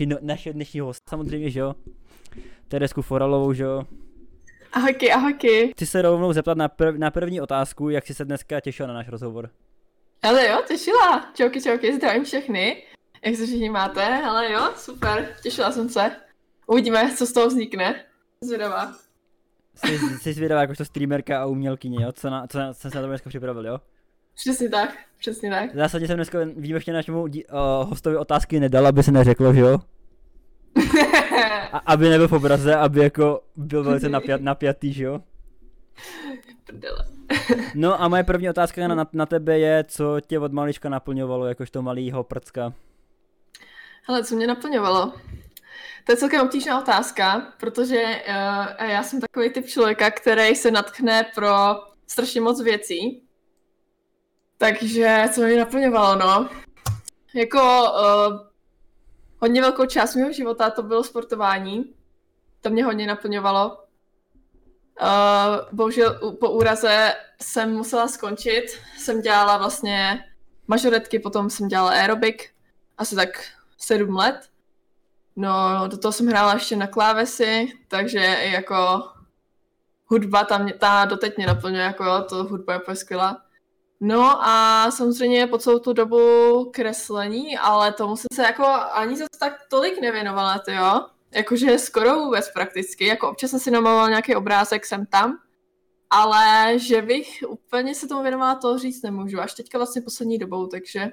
naši, no, naši dnešní host, samozřejmě, že jo. Teresku Foralovou, že jo. Ahojky, ahojky. Chci se rovnou zeptat na, prv, na první otázku, jak jsi se dneska těšila na náš rozhovor. Ale jo, těšila. Čauky, čauky, zdravím všechny. Jak se všichni máte? Ale jo, super, těšila jsem se. Uvidíme, co z toho vznikne. Zvědavá. Jsi, jsi zvědavá jakožto streamerka a umělkyně, jo? Co, na, co, na, co jsem se na to dneska připravil, jo? Přesně tak, přesně tak. V zásadě jsem dneska výjimečně našemu uh, hostovi otázky nedal, aby se neřeklo, že jo? A, aby nebyl v obraze, aby jako byl velice napjat, napjatý, že jo? Prdele. No a moje první otázka na, na tebe je, co tě od malička naplňovalo, jakožto malýho prcka? Hele, co mě naplňovalo? To je celkem obtížná otázka, protože uh, já jsem takový typ člověka, který se natchne pro strašně moc věcí. Takže co mě naplňovalo, no? Jako uh, hodně velkou část mého života to bylo sportování. To mě hodně naplňovalo. Uh, bohužel po úraze jsem musela skončit. Jsem dělala vlastně mažoretky, potom jsem dělala aerobik. Asi tak sedm let. No, do toho jsem hrála ještě na klávesi, takže jako hudba tam mě, ta doteď mě naplňuje, jako jo, to hudba je skvělá. No a samozřejmě po celou tu dobu kreslení, ale tomu jsem se jako ani zase tak tolik nevěnovala, ty jo. Jakože skoro vůbec prakticky, jako občas jsem si namalovala nějaký obrázek sem tam, ale že bych úplně se tomu věnovala, to říct nemůžu, až teďka vlastně poslední dobou, takže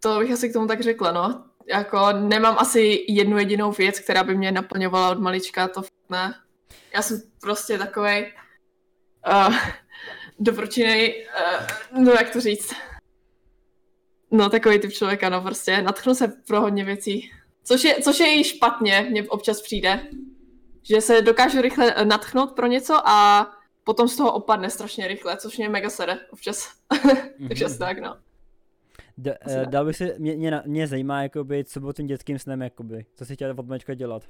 to bych asi k tomu tak řekla, no. Jako nemám asi jednu jedinou věc, která by mě naplňovala od malička, to ne. Já jsem prostě takovej uh, dobročinej, uh, no jak to říct, no takový typ člověka, no prostě natchnu se pro hodně věcí. Což je, což je i špatně, mně občas přijde. Že se dokážu rychle natchnout pro něco a potom z toho opadne strašně rychle, což mě mega sere občas. Takže mm-hmm. tak, no. D- uh, dal bych si, mě, mě, mě zajímá, jakoby, co bylo tím dětským snem, jakoby, co si chtěl od malička dělat.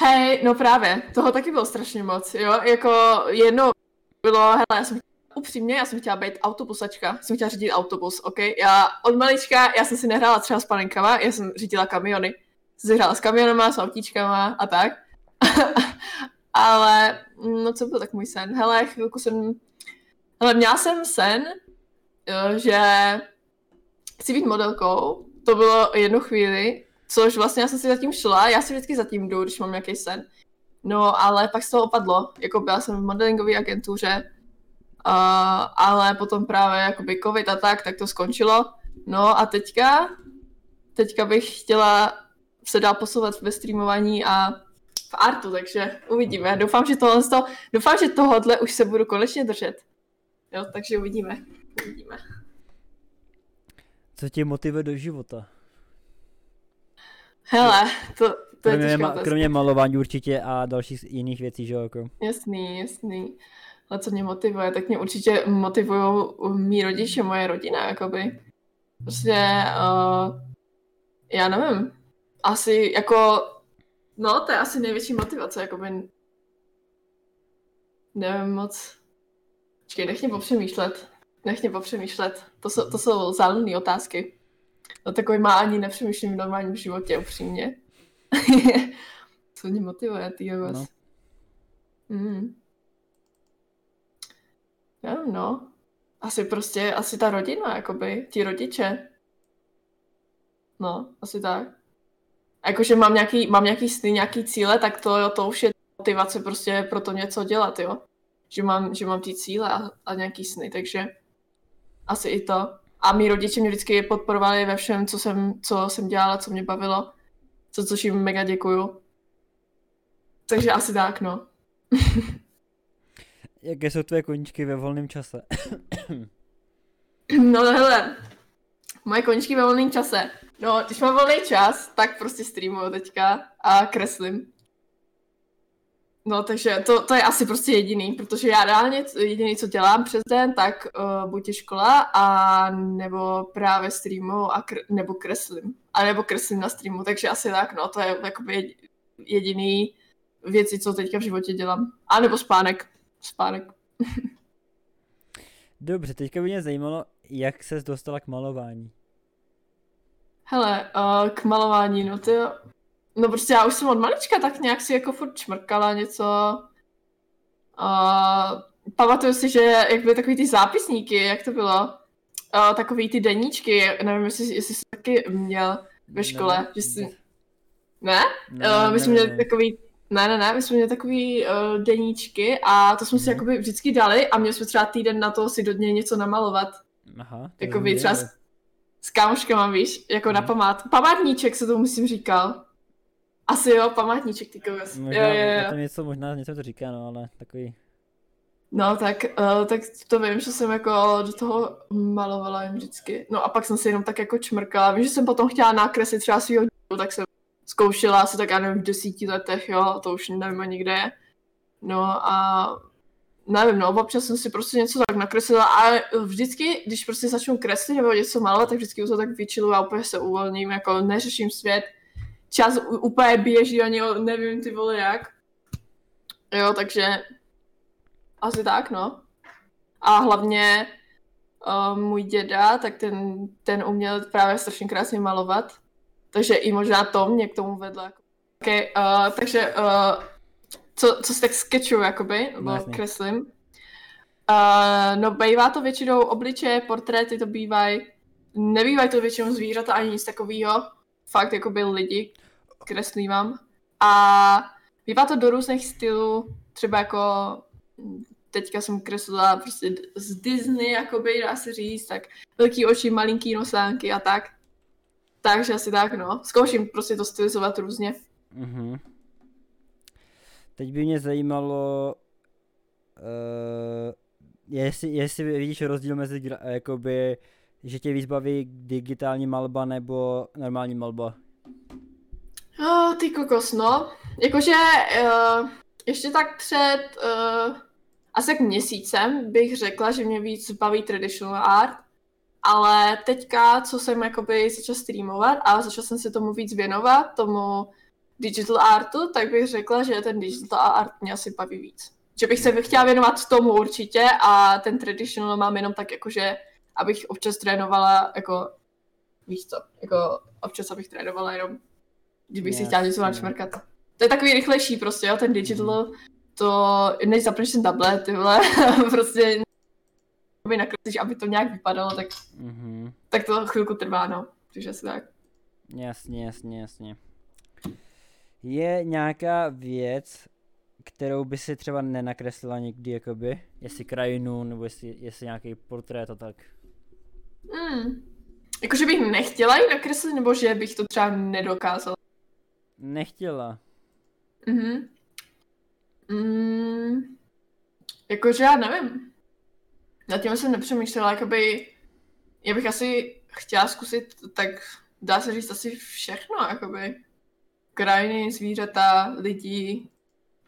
Hej, no právě, toho taky bylo strašně moc, jo, jako jedno bylo, hele, já jsem upřímně, já jsem chtěla být autobusačka, jsem chtěla řídit autobus, ok? Já od malička, já jsem si nehrála třeba s panenkama, já jsem řídila kamiony. Jsem si hrála s kamionama, s autíčkama a tak. Ale, no co byl tak můj sen? Hele, chvilku jsem, hele, měla jsem sen, jo, že chci být modelkou, to bylo jednu chvíli, což vlastně já jsem si zatím šla, já si vždycky zatím jdu, když mám nějaký sen. No, ale pak se to opadlo, jako byla jsem v modelingové agentuře, uh, ale potom právě jakoby covid a tak, tak to skončilo. No a teďka, teďka bych chtěla se dál posouvat ve streamování a v artu, takže uvidíme. Doufám, že tohle, doufám, že tohle už se budu konečně držet. Jo, takže uvidíme. Uvidíme. Co tě motivuje do života? Hele, to, to kromě, je ma- kromě malování určitě a dalších jiných věcí, že jo? Jako. Jasný, jasný. Ale co mě motivuje, tak mě určitě motivují mý rodiče, moje rodina, jakoby. Prostě, uh, já nevím, asi jako, no to je asi největší motivace, jakoby, nevím moc. Počkej, nech mě popřemýšlet. Nech mě popřemýšlet. To jsou, to jsou záludné otázky. No takový má ani nepřemýšlím v normálním životě, upřímně. Co mě motivuje, ty vás. No. Mm. Nevím, no. Asi prostě, asi ta rodina, jakoby, ti rodiče. No, asi tak. A jakože mám nějaký, mám nějaký sny, nějaký cíle, tak to, to už je motivace prostě pro to něco dělat, jo. Že mám, že mám ty cíle a, a nějaký sny, takže asi i to. A mý rodiče mě vždycky podporovali ve všem, co jsem, co jsem dělala, co mě bavilo. Co, což jim mega děkuju. Takže asi tak, no. Jaké jsou tvoje koníčky ve volném čase? no hele, moje koníčky ve volném čase. No, když mám volný čas, tak prostě streamuju teďka a kreslím. No, takže to, to je asi prostě jediný, protože já reálně jediný, co dělám přes den, tak uh, buď je škola, a nebo právě streamu, a kr- nebo kreslím. A nebo kreslím na streamu, takže asi tak, no, to je jakoby jediný věci, co teďka v životě dělám. A nebo spánek. Spánek. Dobře, teďka by mě zajímalo, jak ses dostala k malování. Hele, uh, k malování, no to jo. No prostě já už jsem od malička tak nějak si jako furt čmrkala něco. Uh, pamatuju si, že jak byly takový ty zápisníky, jak to bylo? Uh, takový ty deníčky, nevím, jestli, jestli jsi taky měl ve škole, ne, že jsi... Ne? Ne, uh, my jsme měli takový... Ne, ne, ne, my jsme měli takový uh, deníčky a to jsme si Mhm. jakoby vždycky dali a měli jsme třeba týden na to si do něj něco namalovat. Aha. to Jako jsem by třeba s, s kámoškama, víš, jako na Mhm. památ. Památníček se to musím říkal. Asi jo, památníček, ty kokos. Jo, Možná, jo, jo. to něco, možná něco to říká, no, ale takový... No tak, uh, tak to vím, že jsem jako do toho malovala jim vždycky. No a pak jsem si jenom tak jako čmrkala. Vím, že jsem potom chtěla nakreslit třeba svýho dědu, tak jsem zkoušela asi tak, já nevím, v desíti letech, jo, to už nevím ani kde je. No a nevím, no, občas jsem si prostě něco tak nakreslila a vždycky, když prostě začnu kreslit nebo něco malovat, tak vždycky už to tak vyčiluju a úplně se uvolním, jako neřeším svět. Čas úplně běží, ani nevím ty vole jak. Jo, takže asi tak, no. A hlavně uh, můj děda, tak ten, ten uměl právě strašně krásně malovat. Takže i možná to mě k tomu vedlo. Jako. Okay, uh, takže uh, co, co si tak sketchuju, jakoby, nebo No, jasně. kreslím. Uh, no, bývá to většinou obličeje, portréty to bývají. Nebývají to většinou zvířata ani nic takového. Fakt, jakoby lidi kreslívám. A bývá to do různých stylů, třeba jako mm, teďka jsem kreslila prostě z Disney, jakoby, dá se říct, tak velký oči, malinký nosánky a tak. Takže asi tak, no. Zkouším prostě to stylizovat různě. Mhm. Teď by mě zajímalo, uh, jestli, jestli vidíš rozdíl mezi, jakoby, že tě víc baví digitální malba nebo normální malba. Oh, ty kokos, no. Jakože uh, ještě tak před uh, asi tak měsícem bych řekla, že mě víc baví traditional art, ale teďka, co jsem jakoby začala streamovat a začala jsem se tomu víc věnovat, tomu digital artu, tak bych řekla, že ten digital art mě asi baví víc. Že bych se chtěla věnovat tomu určitě a ten traditional mám jenom tak jakože, abych občas trénovala, jako, víš co, jako občas abych trénovala jenom kdybych si chtěla něco Jasně. načmrkat. To je takový rychlejší prostě, jo, ten digital, to, než zapneš ten tablet, ty vole, prostě aby nakreslíš, aby to nějak vypadalo, tak, Mhm. tak to chvilku trvá, no. Takže asi tak. Jasně, jasně, jasně. Je nějaká věc, kterou by si třeba nenakreslila nikdy, jakoby? Jestli krajinu, nebo jestli, jestli nějaký portrét a tak. Hmm. Jakože bych nechtěla ji nakreslit, nebo že bych to třeba nedokázala. Nechtěla. Mhm. Mm. Jakože já nevím. Nad tím jsem nepřemýšlela, jakoby, já bych asi chtěla zkusit, tak dá se říct asi všechno, jakoby. Krajiny, zvířata, lidi,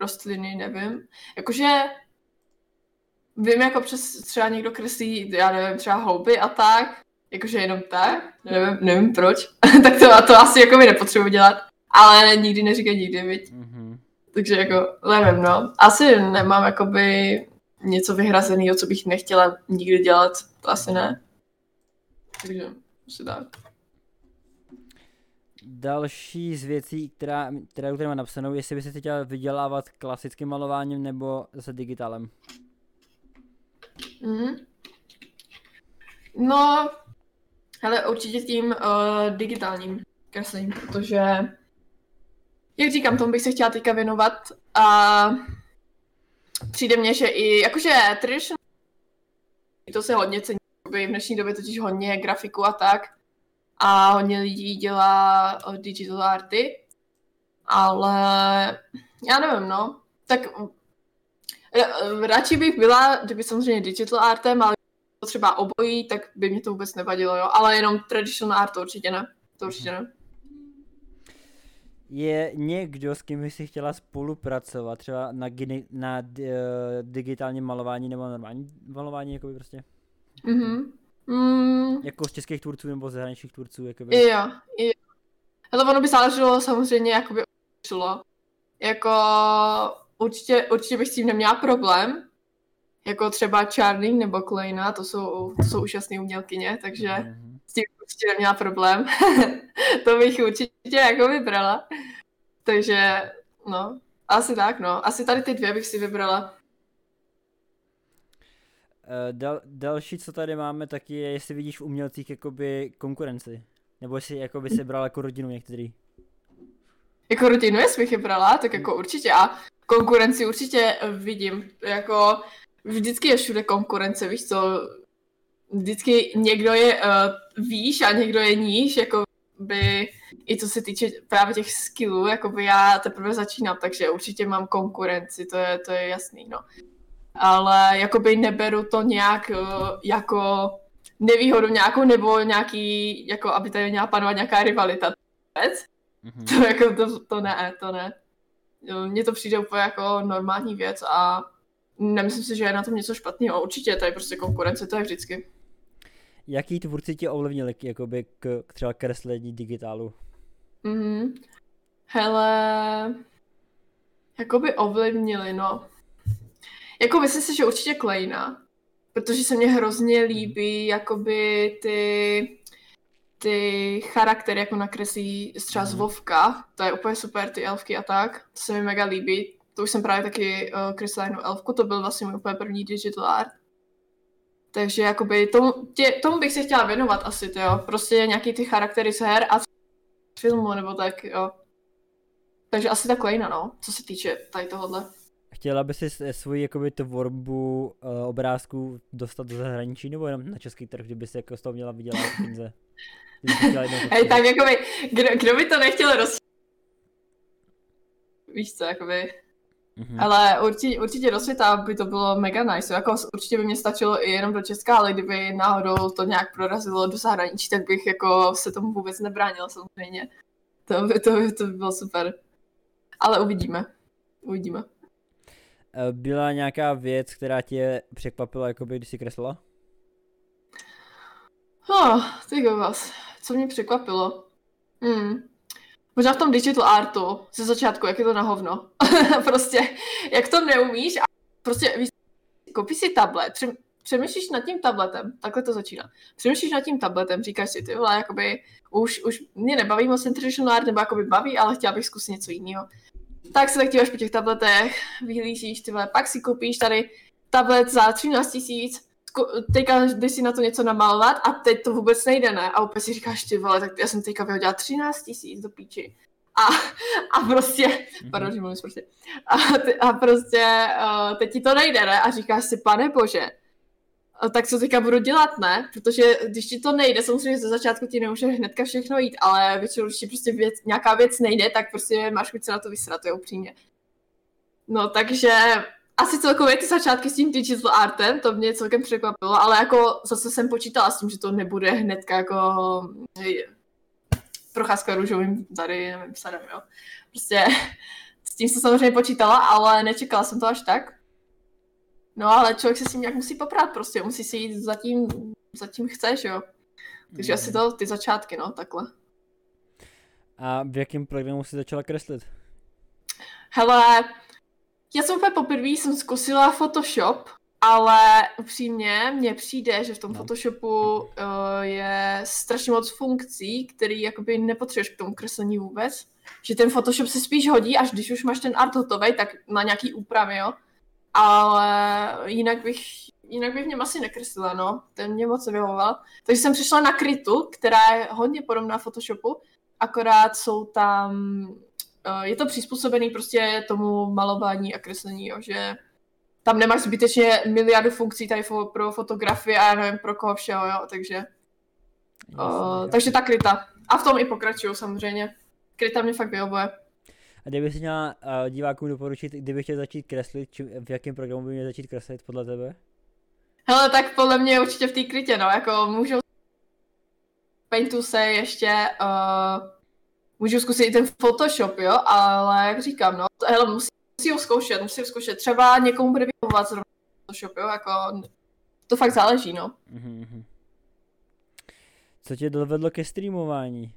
rostliny, nevím. Jakože vím, jako přes třeba někdo kreslí, já nevím, třeba houby a tak, jakože jenom tak, nevím, nevím proč, tak to, to asi jako mi nepotřebuji dělat, ale nikdy neříkej nikdy, viď. Mhm. Takže jako, nevím, no. Asi nemám jakoby něco vyhrazeného, co bych nechtěla nikdy dělat. To asi ne. Takže, asi tak. Další z věcí, která, která tady má napsanou, jestli by si chtěla vydělávat klasickým malováním nebo zase digitálem. Mhm. No, hele, určitě tím uh, digitálním kreslením, protože, jak říkám, tomu bych se chtěla teďka věnovat a přijde mně, že i, jakože traditional, to se hodně cení, v dnešní době totiž hodně grafiku a tak, a hodně lidí dělá eh, digital arty, ale já nevím, no, tak eh, radši bych byla, kdyby samozřejmě digital artem, ale třeba obojí, tak by mě to vůbec nevadilo, jo, ale jenom traditional art to určitě ne, to určitě ne. Je někdo, s kým by si chtěla spolupracovat, třeba na, gini, na uh, digitálním malování nebo normální malování, jakoby prostě? Mhm. Mm, Jako z českých tvůrců nebo z zahraničních tvůrců, jakoby? jo, jo. Ale ono by záleželo samozřejmě, jakoby šlo. Jako určitě, určitě bych s tím neměla problém. Jako třeba Charlie nebo Kleina, to jsou, to jsou úžasné umělkyně, takže Mhm. S tím určitě neměla problém. to bych určitě jako vybrala. Takže, no, asi tak, no. Asi tady ty dvě bych si vybrala. Uh, dal, další, co tady máme, tak je, jestli vidíš v umělcích jakoby konkurenci. Nebo jestli jakoby si bral jako rodinu některý. Jako rodinu, jestli bych je brala, tak jako určitě. A konkurenci určitě vidím. Jako vždycky je všude konkurence, víš co? Vždycky někdo je uh, výš a někdo je níž, jako by i co se týče právě těch skillů, jako by já teprve začínám, takže určitě mám konkurenci, to je, to je jasný, no. Ale jakoby neberu to nějak uh, jako nevýhodu nějakou, nebo nějaký, jako aby tady měla panovat nějaká rivalita. Mm-hmm. To jako, to, to ne, to ne. Mně to přijde úplně jako normální věc a nemyslím si, že je na tom něco špatného. Určitě, to je prostě konkurence, to je vždycky. Jaký tvůrci tě ovlivnili jakoby k, k třeba kreslení digitálu? Mhm. Hele, jakoby ovlivnili, no. Jako myslím si, že určitě Klejna, protože se mně hrozně líbí jakoby ty ty charaktery, jako nakreslí třeba z mhm. Vovka, to je úplně super, ty elfky a tak, to se mi mega líbí. To už jsem právě taky uh, kreslila jednu elfku, to byl vlastně můj úplně první digital art. Takže jakoby tomu, tě, tomu bych se chtěla věnovat asi, to jo. Prostě nějaký ty charaktery z her a filmu, nebo tak, jo. Takže asi takhle no, co se týče tady tohohle. Chtěla by si svoji jakoby tvorbu uh, obrázků dostat do zahraničí nebo jenom na český trh, kdyby si jako z toho měla vydělat peníze? Hej, tak jakoby, kdo, kdo by to nechtěl roz... Víš co, jakoby... Mm-hmm. Ale určitě, určitě do světa by to bylo mega nice. Jako určitě by mě stačilo i jenom do Česka, ale kdyby náhodou to nějak prorazilo do zahraničí, tak bych jako se tomu vůbec nebránil samozřejmě. To by, to by, to by bylo super. Ale uvidíme. Uvidíme. Eh, byla nějaká věc, která tě překvapila, jakoby, když jsi kreslila? Oh, ty vás co mě překvapilo. Hmm. Možná v tom digital artu ze začátku, jak je to na hovno. prostě, jak to neumíš a prostě víš, koupíš si tablet, přemýšlíš nad tím tabletem, takhle to začíná. Přemýšlíš nad tím tabletem, říkáš si, ty vole, jakoby, už, už mě nebaví moc ten traditional art, nebo jakoby baví, ale chtěla bych zkusit něco jiného. Tak se tak díváš po těch tabletech, vyhlížíš, ty vole, pak si koupíš tady tablet za 13 tisíc, teďka jdeš si na to něco namalovat a teď to vůbec nejde, ne? A úplně si říkáš, ty vole, tak já jsem teďka vyhodila 13 tisíc do píči. A, a prostě, mm-hmm. pardon, že mluvím prostě, a, a prostě uh, teď ti to nejde, ne? A říkáš si, pane bože, tak co teďka budu dělat, ne? Protože když ti to nejde, samozřejmě ze začátku ti nemůže hnedka všechno jít, ale většinou, když ti prostě věc, nějaká věc nejde, tak prostě máš chuť se na to vysrat, to je upřímně. No, takže asi celkově ty začátky s tím digital artem, to mě celkem překvapilo, ale jako zase jsem počítala s tím, že to nebude hnedka jako procházka růžovým tady, nevím, sadem, jo. Prostě s tím jsem samozřejmě počítala, ale nečekala jsem to až tak. No ale člověk se s tím nějak musí poprát prostě, musí si jít za tím, za tím chceš, jo. Takže mm. asi to ty začátky, no, takhle. A v jakém programu jsi začala kreslit? Hele, já jsem úplně poprvé jsem zkusila Photoshop, ale upřímně mně přijde, že v tom no. Photoshopu uh, je strašně moc funkcí, který jakoby nepotřebuješ k tomu kreslení vůbec. Že ten Photoshop se spíš hodí, až když už máš ten art hotový, tak na nějaký úpravy, jo. Ale jinak bych, jinak bych v něm asi nekreslila, no. Ten mě moc nevyhovoval. Takže jsem přišla na Krytu, která je hodně podobná Photoshopu, akorát jsou tam je to přizpůsobený prostě tomu malování a kreslení, jo, že tam nemáš zbytečně miliardu funkcí tady pro fotografii a já nevím pro koho všeho, jo, takže Jasně, uh, takže ta kryta. A v tom i pokračuju samozřejmě. Kryta mě fakt vyhovuje. A kdyby si měla uh, divákům doporučit, kdyby chtěl začít kreslit, či, v jakém programu by měl začít kreslit podle tebe? Hele, tak podle mě určitě v té krytě, no, jako můžou Paintu se ještě uh, můžu zkusit i ten Photoshop, jo, ale jak říkám, no, hele, musí, musí ho zkoušet, musí ho zkoušet. Třeba někomu bude vyhovovat zrovna Photoshop, jo, jako to fakt záleží, no. Mm-hmm. Co tě dovedlo ke streamování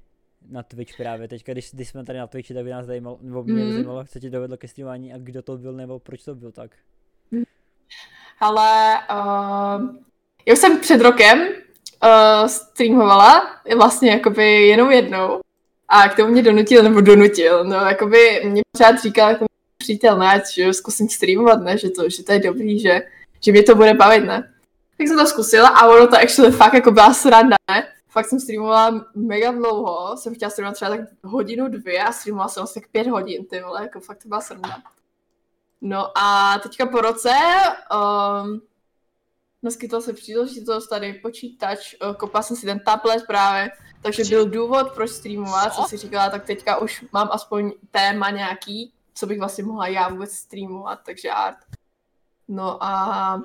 na Twitch právě? Teďka, když, když jsme tady na Twitchi, tak by nás zajímalo, nebo mě mm. zajímalo, co tě dovedlo ke streamování a kdo to byl, nebo proč to byl tak? Ale uh, já jsem před rokem uh, streamovala vlastně jakoby jenom jednou a k tomu mě donutil, nebo donutil, no jakoby mě pořád říkal jako přítel, ne, že zkusím streamovat, ne, že to, že to je dobrý, že, že mě to bude bavit, ne. Tak jsem to zkusila a ono to actually fakt jako byla sranda, ne. Fakt jsem streamovala mega dlouho, jsem chtěla streamovat třeba tak hodinu, dvě a streamovala jsem asi tak pět hodin, ty vole, jako fakt to byla sranda. No a teďka po roce um, naskytla se příležitost tady počítač, uh, kopala jsem si ten tablet právě, takže byl důvod, proč streamovat, co si říkala, tak teďka už mám aspoň téma nějaký, co bych vlastně mohla já vůbec streamovat, takže art. No a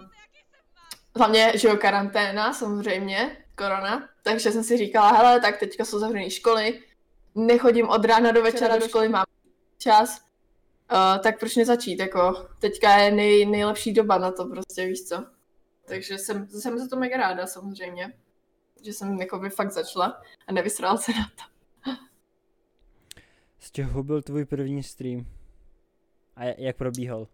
hlavně, že jo, karanténa, samozřejmě, korona, takže jsem si říkala, hele, tak teďka jsou zavřené školy, nechodím od rána do večera do školy, mám čas, uh, tak proč nezačít, jako? Teďka je nej, nejlepší doba na to prostě, víš co. Takže jsem, jsem za to mega ráda samozřejmě, že jsem jako by fakt začala a nevysrala se na to. Z čeho byl tvůj první stream? A jak probíhal?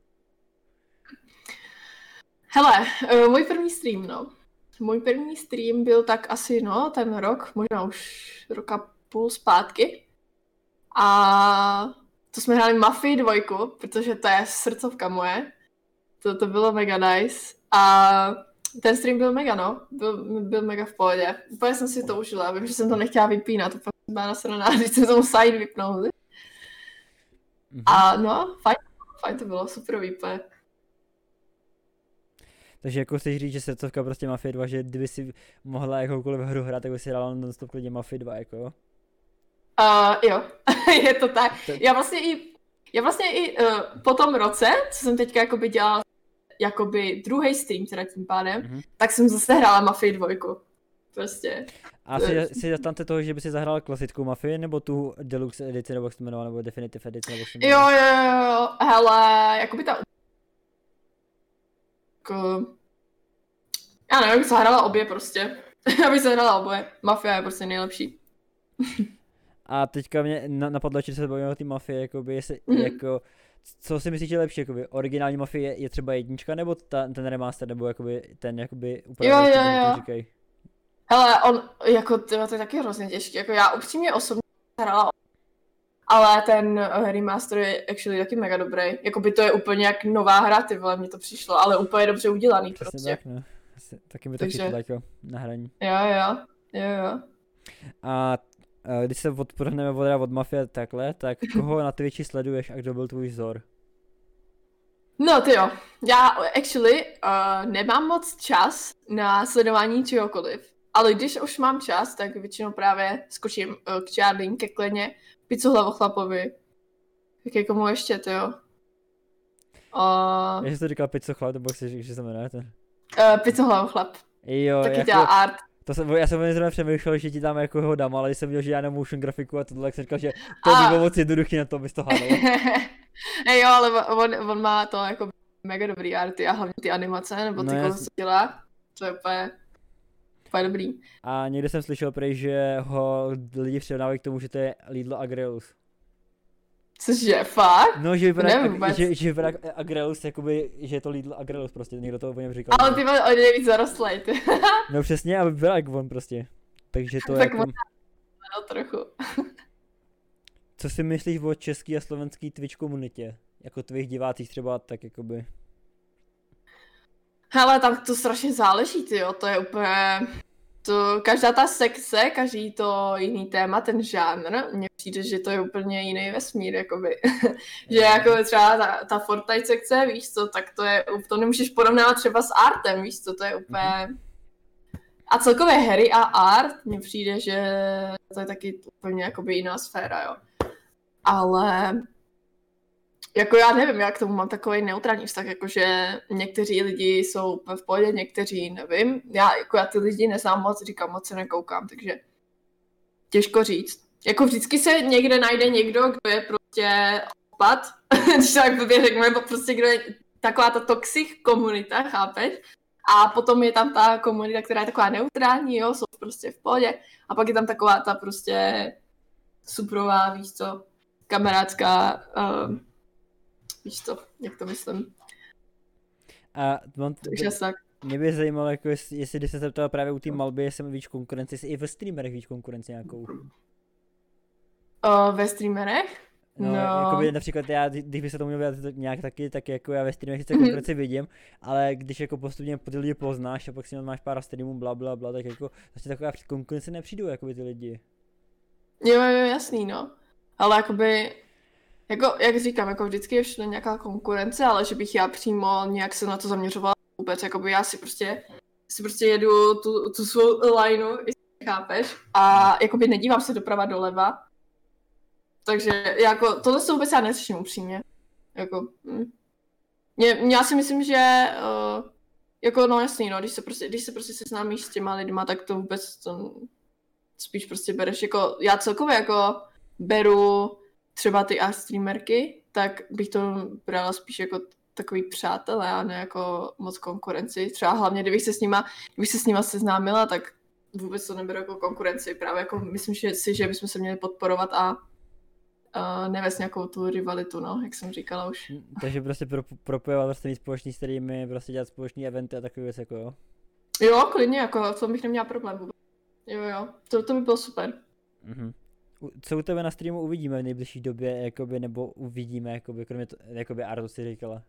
Hele, uh, můj první stream, no. Můj první stream byl tak asi, no, ten rok, možná už roka půl zpátky. A to jsme hráli Mafii dvojku, protože to je srdcovka moje. To, to bylo mega nice. A ten stream byl mega, no. Byl, byl mega v pohodě. Úplně jsem si to užila. Vím, že jsem to nechtěla vypínat. To byla nasraná, když jsem to musela jít vypnout. Mm-hmm. A no, fajn, fajn to bylo, super výplň. Takže jako chceš říct, že srdcovka prostě Mafia 2, že kdyby si mohla jakoukoliv hru hrát, tak by si hrála non stop klidně Mafia 2, jako jo? Uh, jo, je to tak. Já vlastně i, já vlastně i uh, po tom roce, co jsem teďka jakoby dělala jakoby druhý stream teda tím pádem, mm-hmm. tak jsem zase hrála Mafii 2. Prostě. A si, si zastante toho, že by si zahrál klasickou Mafii, nebo tu Deluxe edici, nebo jak se jmenovala, nebo Definitive edici, nebo jo, jo, jo, jo, hele, jakoby ta... Jako... Já nevím, bych hrála obě prostě. Já bych hrála obě. Mafia je prostě nejlepší. A teďka mě napadlo, že se bavíme o té mafie, jakoby, jestli, mm. jako, co si myslíš, že je lepší, jakoby, originální mafie je, je třeba jednička, nebo ta, ten remaster, nebo jakoby, ten, jakoby, úplně, jo, jo, jo. Říkaj. Hele, on, jako, to, to je taky hrozně těžké, jako já upřímně osobně hrála ale ten eh, remaster je actually taky mega dobrý. Jakoby to je úplně jak nová hra, ty vole, mně to přišlo, ale úplně dobře udělaný Přesně prostě. Tak, no. Taky mi to Takže... přišlo jako na hraní. Jo, jo, jo, jo. A když se odprhneme od, od mafie takhle, tak koho na Twitchi sleduješ a kdo byl tvůj vzor? No ty jo, já actually uh, nemám moc čas na sledování čehokoliv, ale když už mám čas, tak většinou právě skočím uh, k Charlie, ke Kleně, pizzu chlapovi. Jak komu ještě, ty jo. Uh, Já jsem to říkal pizzu chlap, nebo si že se jmenuje ten? Uh, pizzu chlap. Jo, Taky jako... dělá art. To jsem, já jsem zrovna přemýšlel, že ti tam jako ho dám, ale když jsem měl, že já na motion grafiku a tohle, tak jsem říkal, že to by bylo moc jednoduchý na to, bys to hádal. jo, ale on, on, má to jako mega dobrý arty a hlavně ty animace, nebo ty, no, co dělá, to je úplně, úplně dobrý. A někde jsem slyšel prej, že ho lidi přirovnávají k tomu, že to je Lidl Agreus. Cože, fakt? No, že vypadá, Nevím, že, že vypadá Agrelus, jakoby, že je to Lidl Agrelus prostě, někdo to o něm říkal. Ale ty máš o něj víc zarostlej, ty. no přesně, aby byl jak on prostě. Takže to je tak jako... No, trochu. Co si myslíš o český a slovenský Twitch komunitě? Jako tvých divácích třeba tak jakoby... Hele, tak to strašně záleží, ty jo, to je úplně to, každá ta sekce, každý to jiný téma, ten žánr, mně přijde, že to je úplně jiný vesmír, jakoby. že jako třeba ta, ta Fortnite sekce, víš co, tak to je, to nemůžeš porovnávat třeba s artem, víš co, to je úplně... A celkově hry a art, mně přijde, že to je taky úplně jakoby jiná sféra, jo. Ale jako já nevím, já k tomu mám takový neutrální vztah, jakože někteří lidi jsou úplně v pohodě, někteří nevím. Já, jako já ty lidi neznám moc, říkám, moc se nekoukám, takže těžko říct. Jako vždycky se někde najde někdo, kdo je prostě opad, když tak blbě řeknu, nebo prostě kdo je taková ta toxic komunita, chápeš? A potom je tam ta komunita, která je taková neutrální, jo, jsou prostě v pohodě. A pak je tam taková ta prostě suprová, víš co, kamarádská um, Víš to, jak to myslím. A mám, Takže tak. Mě by zajímalo, jako jestli, jestli když se zeptal právě u té malby, jestli víc konkurenci, jestli i ve streamerech víc konkurenci nějakou. Uh, ve streamerech? No, No. jakoby například já, kdy- když by se to měl vyjádřit nějak taky, tak jako já ve streamech sice Mhm. konkurenci vidím, ale když jako postupně po ty lidi poznáš a pak si máš pár streamů, bla bla bla, tak jako vlastně taková konkurence nepřijdou, jakoby ty lidi. Jo, jo, jasný, no. Ale jakoby, jako, jak říkám, jako vždycky je všude nějaká konkurence, ale že bych já přímo nějak se na to zaměřovala vůbec, jakoby já si prostě, si prostě jedu tu, tu svou lineu, jestli chápeš, a jakoby nedívám se doprava doleva, takže jako, tohle se vůbec já neřeším upřímně. Jako, hm. Mě, já si myslím, že uh, jako no jasný, no, když se prostě, když se prostě seznámíš s těma lidma, tak to vůbec to spíš prostě bereš jako, já celkově jako beru třeba ty art streamerky, tak bych to brala spíš jako takový přátelé a ne jako moc konkurenci. Třeba hlavně, kdybych se s nima, kdybych se s nima seznámila, tak vůbec to neberu jako konkurenci. Právě jako myslím že si, že bychom se měli podporovat a uh, nevést nějakou tu rivalitu, no, jak jsem říkala už. Hm, Takže prostě pro, propojovat prostě mít společný streamy, prostě dělat společný eventy a takové věci jako jo. Jo, klidně, jako v tom bych neměla problém vůbec. Jo, jo, to, to by bylo super. Mhm. Co u tebe na streamu uvidíme v nejbližší době, jakoby, nebo uvidíme, jakoby, kromě to, jakoby Arto si říkala.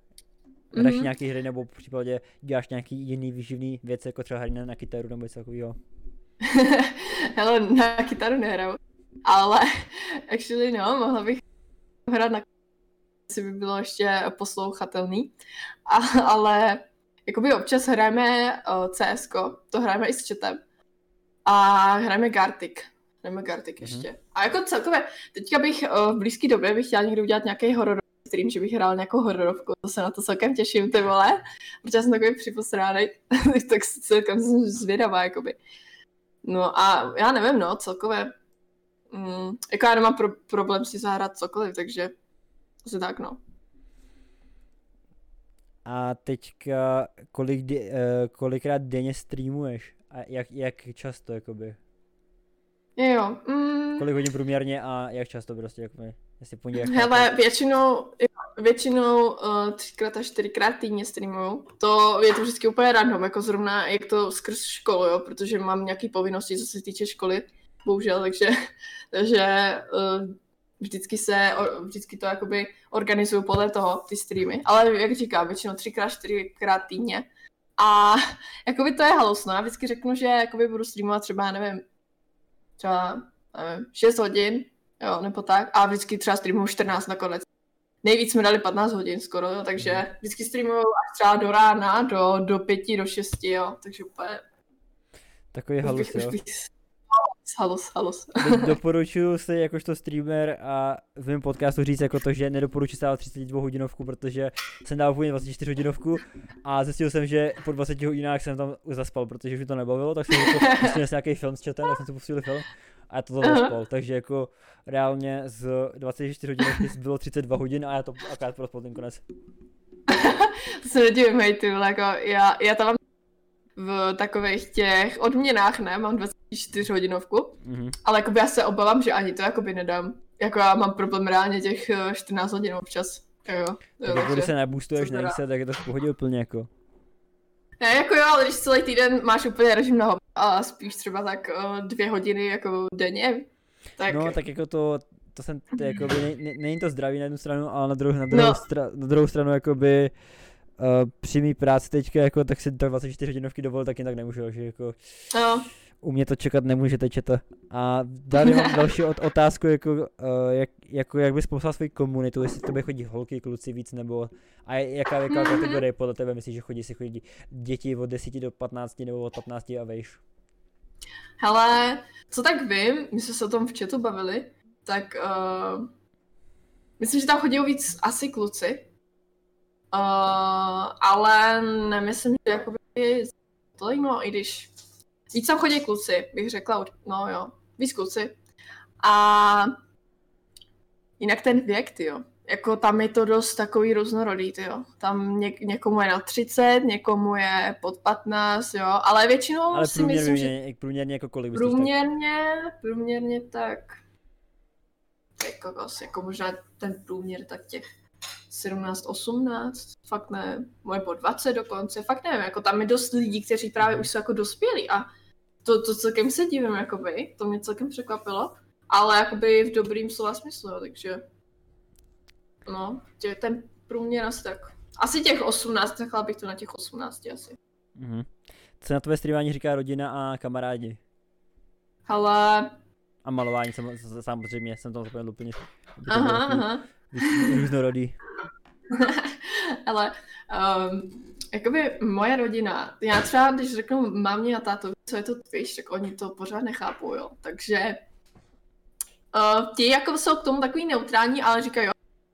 Hráš Mhm. nějaký hry, nebo v případě děláš nějaký jiný výživný věc, jako třeba hry na, na kytaru, nebo něco takového. Hele, na kytaru nehraju, ale actually no, mohla bych hrát na si by bylo ještě poslouchatelný, a, ale jakoby občas hrajeme uh, CS, to hrajeme i s chatem a hrajeme Gartic. Hrajeme Gartic Mhm. ještě. A jako celkově, teďka bych uh, v blízké době bych chtěla někdy udělat nějaký horor stream, že bych hrál nějakou hororovku, to se na to celkem těším, ty vole, protože jsem takový připosránej, tak celkem jsem zvědavá, jakoby. No a já nevím, no, celkově. Mm, jako já nemám pro- problém si zahrát cokoliv, takže asi tak, no. A teďka, kolik, de, uh, kolikrát denně streamuješ? A jak, jak často, jakoby? Jo. Mm, Kolik hodin průměrně a jak často prostě, jakoby? Jestli pondělí. hele, většinou, většinou uh, třikrát až čtyřikrát týdně streamuju. To je to vždycky úplně random, jako zrovna jak to skrz školu, jo, protože mám nějaké povinnosti, co se týče školy, bohužel, takže, takže uh, vždycky se, vždycky to jakoby organizuju podle toho, ty streamy. Ale jak říkám, většinou třikrát, čtyřikrát týdně. A jakoby to je halusno. Já vždycky řeknu, že jakoby budu streamovat třeba, nevím, třeba nevím, 6 hodin, jo, nebo tak. A vždycky třeba streamuju 14 nakonec. Nejvíc jsme dali 15 hodin skoro, jo, takže vždycky streamuju až třeba do rána, do, do 5, do 6, jo, takže úplně Takový halus, jo. bych, halus, halus. Do, doporučuju si jakožto streamer a v mém podcastu říct jako to, že nedoporučuji stávat 32 hodinovku, protože jsem dal původně 24 hodinovku a zjistil jsem, že po 20 hodinách jsem tam zaspal, protože už mi to nebavilo, tak jsem jako pustil si nějaký film s chatem, tak jsem si pustil film a já to zaspal, takže jako reálně z 24 hodinovky bylo 32 hodin a já to akorát prospal ten konec. To se nedivím, hej, ty vole, jako já, já tam mám v takových těch odměnách, ne, mám 24 hodinovku, Mhm. ale jakoby já se obávám, že ani to jakoby nedám. Jako já mám problém reálně těch eh, 14 hodin občas. Jo, Tak jako když se neboostuješ na? IC, tak je to v pohodě úplně jako. Ne, jako jo, ale když celý týden máš úplně režim na a spíš třeba tak uh, dvě hodiny jako denně, tak, No, tak jako to, to jsem, to jakoby, ne, ne, není to zdravý na jednu stranu, ale na druhou, na druhou, No. stra, na druhou stranu jakoby uh, při mý práci teďka jako tak si tak 24 hodinovky dovolit tak jen tak nemůžu, že jako no, u mě to čekat nemůžete četa. A tady mám další od, otázku, jako, uh, jak, jako jak bys popsal svoji komunitu, jestli tebe chodí holky, kluci víc, nebo a jaká věková Mhm. kategorie podle tebe myslíš, že chodí, si chodí děti od 10 do 15 nebo od 15 a vejš? hele, co tak vím, my jsme se o tom v chatu bavili, tak uh, myslím, že tam chodí víc asi kluci, uh, ale nemyslím, že jakoby tolik, no, i když víc tam chodí kluci, bych řekla, no jo, víc kluci. A jinak ten věk, ty jo. Jako tam je to dost takový různorodý, ty jo. Tam něk- někomu je na 30, někomu je pod 15, jo. Ale většinou Ale si myslím, že průměrně, průměrně jako kolik to průměrně, průměrně tak jako, jako možná ten průměr tak těch 17, 18, fakt ne, nebo 20 dokonce, fakt nevím, jako tam je dost lidí, kteří právě už jsou jako dospělí a to, to celkem se divím, jakoby, to mě celkem překvapilo, ale jakoby v dobrým slova smyslu, takže no, tě, ten průměr asi tak, asi těch 18, nechala bych to na těch 18 asi. Mhm. Co na tvoje streamování říká rodina a kamarádi? Ale, A malování sam, samozřejmě, jsem tam zapomněl úplně. aha, aha. Různorodý. Ale um, jakoby moje rodina, já třeba když řeknu mámě a tátovi, co je to Twitch, tak oni to pořád nechápou, jo. Takže uh, ti jako jsou k tomu takový neutrální, ale říkají, jo,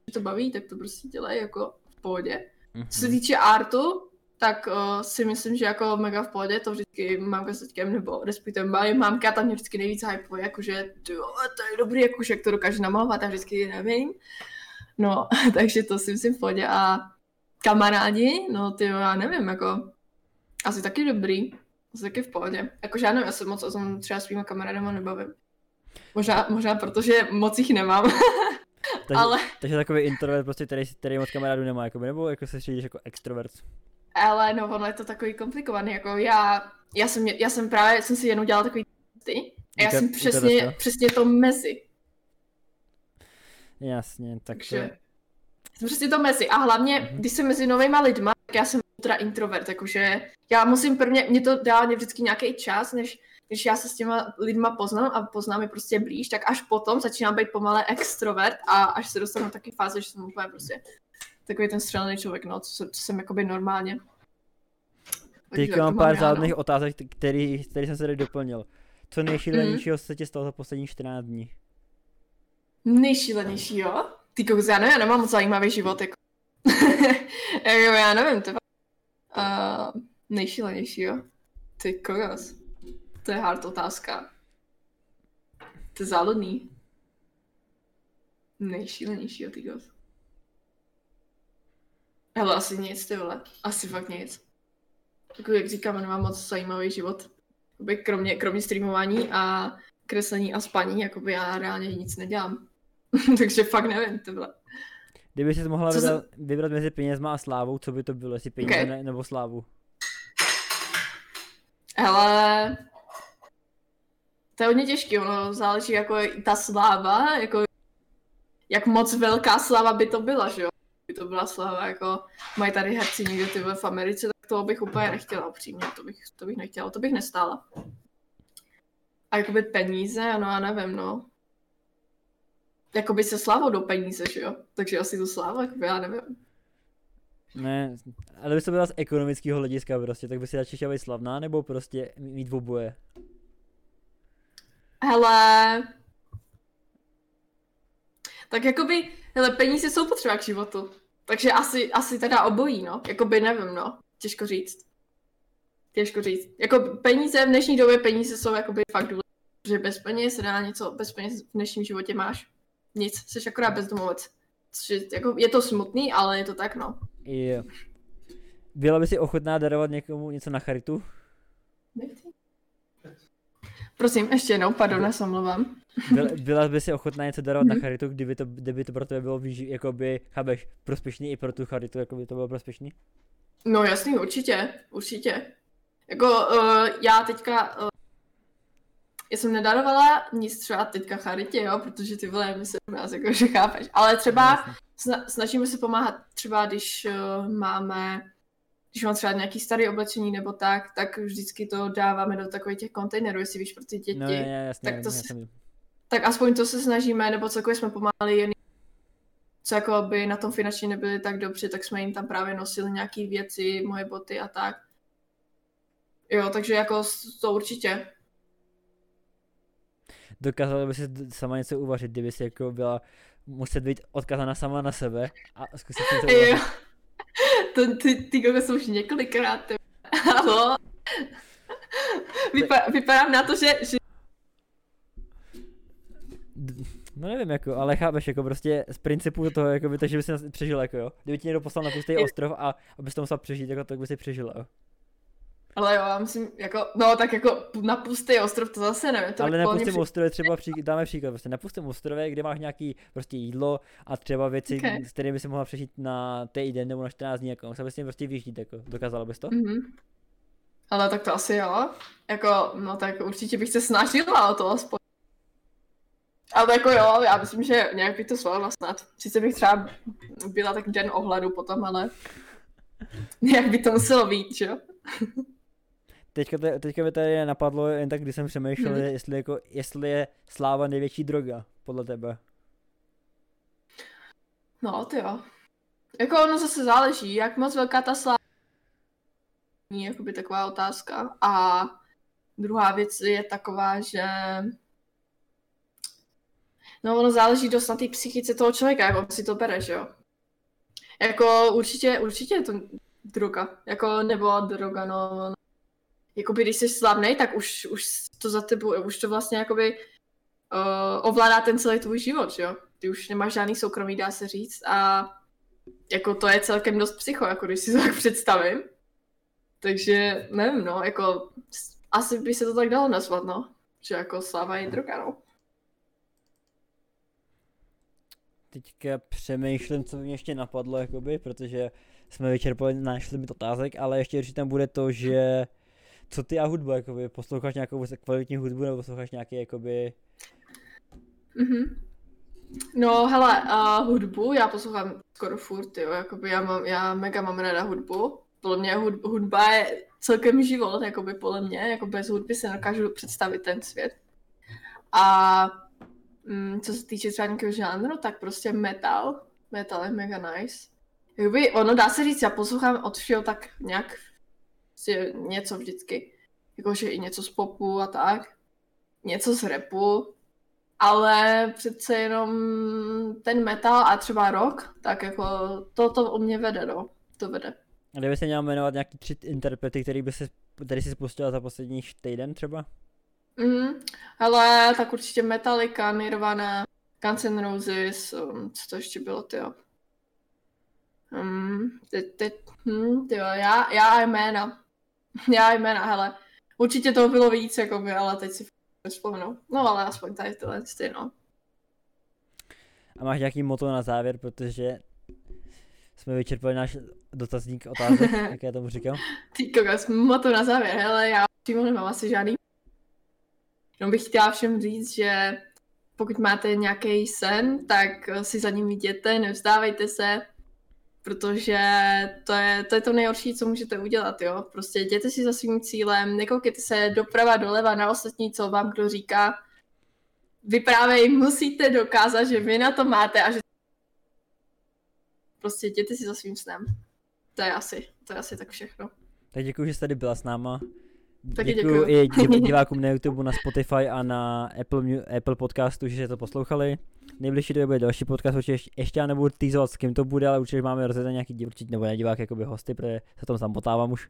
že to baví, tak to prostě dělají jako v pohodě. Co se týče artu, tak uh, si myslím, že jako mega v pohodě, to vždycky mamka s teďkem, nebo respektive moje mamka tam mě vždycky nejvíc hypuje, jakože to je dobrý, jakože jak to dokáže namalovat a vždycky nevím. No, takže to si myslím v pohodě a kamarádi, no ty jo, já nevím, jako asi taky dobrý, asi taky v pohodě. Já nevím, já se moc o tom třeba svýma kamarádama nebavím. Možná, možná protože moc jich nemám, Takže, ale, takže takový introvert, prostě, který, který moc kamarádů nemá, jakoby, nebo jako se řídíš jako extrovert. ale no ono je to takový komplikovaný, jako já, já jsem, já jsem právě, jsem si jenom dělala takový ty a já jsem přesně, přesně to mezi, Jasně, tak to, takže jsem přesně to mezi a hlavně, Mhm. když jsem mezi novýma lidma, tak já jsem ultra introvert, jakože já musím prvně, mě to dá mě vždycky nějaký čas, než když já se s těma lidma poznám a poznám je prostě blíž, tak až potom začínám být pomalé extrovert a až se dostanu do taky fáze, že jsem úplně prostě takový ten střelený člověk, no, co, jsem- co jsem jakoby normálně. Takže Teď to mám pár zádných otázek, který, který jsem se tady doplnil. Co nejšílenějšího Mhm. se ti stalo za posledních 14 dní? Nejšílenější, jo? Ty kokos, já nevím, já nemám moc zajímavý život, jako. jako já nevím, to uh, nejšílenější, jo? Ty kokos. To je hard otázka. To je záludný. Nejšílenější, jo, ty kokos. Hele, asi nic, ty vole. Asi fakt nic. Jako jak říkám, nemám moc zajímavý život. Kromě, kromě streamování a kreslení a spaní, jakoby já reálně nic nedělám. Takže fakt nevím, ty vole. Kdyby si mohla Co se- vybrat, vybrat mezi penězma a slávou, co by to bylo, jestli peníze Okay. ne, nebo slávu? Hele, to je hodně těžké, ono záleží jako ta sláva, jako jak moc velká sláva by to byla, že jo? By to byla sláva, jako mají tady herci někde ty v Americe, tak toho bych úplně nechtěla upřímně, to bych, to bych nechtěla, to bych nestála. A jakoby peníze, no já nevím, no. Jakoby se slávou do peníze, že jo? Takže asi to sláva, jakoby já nevím. Ne, ale by to byla z ekonomického hlediska prostě, tak by si radši chtěla být slavná, nebo prostě mít oboje? Hele, tak jakoby, hele, peníze jsou potřeba k životu. Takže asi, asi teda obojí, no. Jakoby nevím, no. Těžko říct. Těžko říct. Jako peníze v dnešní době, peníze jsou jakoby fakt důležité. Že bez peněz se dá něco, bez peněz v dnešním životě máš nic, jsi akorát bezdomovec. Což je, jako, je to smutný, ale je to tak, no. Jo. Byla by si ochotná darovat někomu něco na charitu? Prosím, ještě jednou, pardon, já se omlouvám. Byla, byla by si ochotná něco darovat na Mhm. charitu, kdyby to, kdyby to pro tebe bylo výži, jakoby, chápeš, prospěšný i pro tu charitu, jako by to bylo prospěšný? No jasný, určitě, určitě. Jako uh, já teďka, uh, já jsem nedarovala nic třeba teďka charitě, jo, protože ty vole, my se nás jako, že chápeš. Ale třeba Jasně. sna- snažíme se pomáhat třeba, když uh, máme, když mám třeba nějaký starý oblečení nebo tak, tak vždycky to dáváme do takových těch kontejnerů, jestli víš, pro ty děti. No, je, jasně, tak to já si- jsem, Tak aspoň to se snažíme, nebo celkově jsme pomáhali jen co jako by na tom finančně nebyli tak dobře, tak jsme jim tam právě nosili nějaký věci, moje boty a tak. Jo, takže jako to určitě. Dokázala by si sama něco uvařit, kdyby si jako byla muset být odkazaná sama na sebe a zkusit něco Jo. uvařit. To, ty, ty kogo jsou už několikrát. Ty. Halo? Vypa, vypadám na to, že, že No nevím, jako, ale chápeš, jako prostě z principu toho, jako by to, že by si přežil, jako jo. Kdyby ti někdo poslal na pustý ostrov a abys to musel přežít, jako tak by si přežil, jo. Ale jo, já myslím, jako, no tak jako na pustý ostrov to zase nevím. To Ale na pustém při... ostrově třeba při, dáme příklad, prostě na pustém ostrově, kde máš nějaký prostě jídlo a třeba věci, okay. S kterými si mohla přežít na týden nebo na 14 dní, jako, se s tím prostě vyžít, jako, dokázala bys to? Mhm. Ale tak to asi jo. Jako, no tak určitě bych se snažila o to aspoň. Ale jako jo, já myslím, že nějak bych to zvládla snad. Sice bych třeba byla tak den ohledu potom, ale nějak by to muselo být, že jo? Teďka, te, teďka mi tady napadlo jen tak, když jsem přemýšlel, Mhm. jestli, jako, jestli je sláva největší droga, podle tebe. No, ty jo. Jako ono zase záleží, jak moc velká ta sláva je jakoby taková otázka. A druhá věc je taková, že no ono záleží dost na té psychice toho člověka, jak on si to bere, že jo. Jako určitě, určitě je to droga, jako nebo droga, no. Jakoby když jsi slavný, tak už, už to za tebou, už to vlastně jakoby uh, ovládá ten celý tvůj život, že jo. Ty už nemáš žádný soukromí, dá se říct, a jako to je celkem dost psycho, jako když si to tak představím. Takže nevím, no, jako asi by se to tak dalo nazvat, no. Že jako sláva je droga, no. Teďka přemýšlím, co by mě ještě napadlo, jakoby, protože jsme vyčerpali náš limit otázek, ale ještě určitě tam bude to, že co ty a hudba, jakoby, posloucháš nějakou kvalitní hudbu nebo posloucháš nějaký, jakoby, Mhm. No, hele, uh, hudbu já poslouchám skoro furt, jo, jakoby já, mám, já mega mám ráda hudbu. Podle mě hud, hudba je celkem život, jakoby podle mě, jako bez hudby se nedokážu představit ten svět. A mm, co se týče třeba nějakého žánru, tak prostě metal, metal je mega nice. Jakoby, ono dá se říct, já poslouchám od všeho tak nějak prostě něco vždycky. Jakože i něco z popu a tak. Něco z rapu, ale přece jenom ten metal a třeba rock, tak jako to, to u mě vede, no. To vede. a kdyby se měl jmenovat nějaký tři interprety, který by se, který jsi spustila za poslední týden třeba? Mhm. Ale tak určitě Metallica, Nirvana, Guns N' Roses, um, co to ještě bylo, tyjo. Um, teď, teď, hm, tyjo, já, já jména. Já jména, hele. Určitě toho bylo víc, jakoby, ale teď si nespomenu. No ale aspoň tady tyhle, ty, no. A máš nějaký moto na závěr, protože jsme vyčerpali náš dotazník otázek, jak já tomu říkám. Ty kokos, to na závěr, hele, já přímo nemám asi žádný. Jenom bych chtěla všem říct, že pokud máte nějaký sen, tak si za ním jděte, nevzdávejte se, protože to je, to je to nejhorší, co můžete udělat, jo. Prostě jděte si za svým cílem, nekoukejte se doprava, doleva na ostatní, co vám kdo říká. Vy právě musíte dokázat, že vy na to máte a že prostě jděte si za svým snem. To je asi, to je asi tak všechno. Tak děkuji, že jsi tady byla s náma. Taky děkuji i div- divákům na YouTube, na Spotify a na Apple, Apple podcastu, že jste to poslouchali. Nejbližší to bude další podcast, určitě ještě, já nebudu teasovat, s kým to bude, ale určitě máme rozjedené nějaký určitě nebo ne divák, jakoby hosty, protože se tam zamotávám už.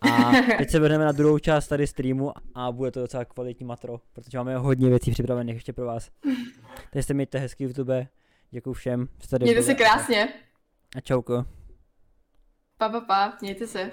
A teď se vrhneme na druhou část tady streamu a bude to docela kvalitní matro, protože máme hodně věcí připravených ještě pro vás. Takže se mějte hezký YouTube, děkuji všem, tady Mějte se krásně. A čauko. Pa, pa, pa. Mějte se.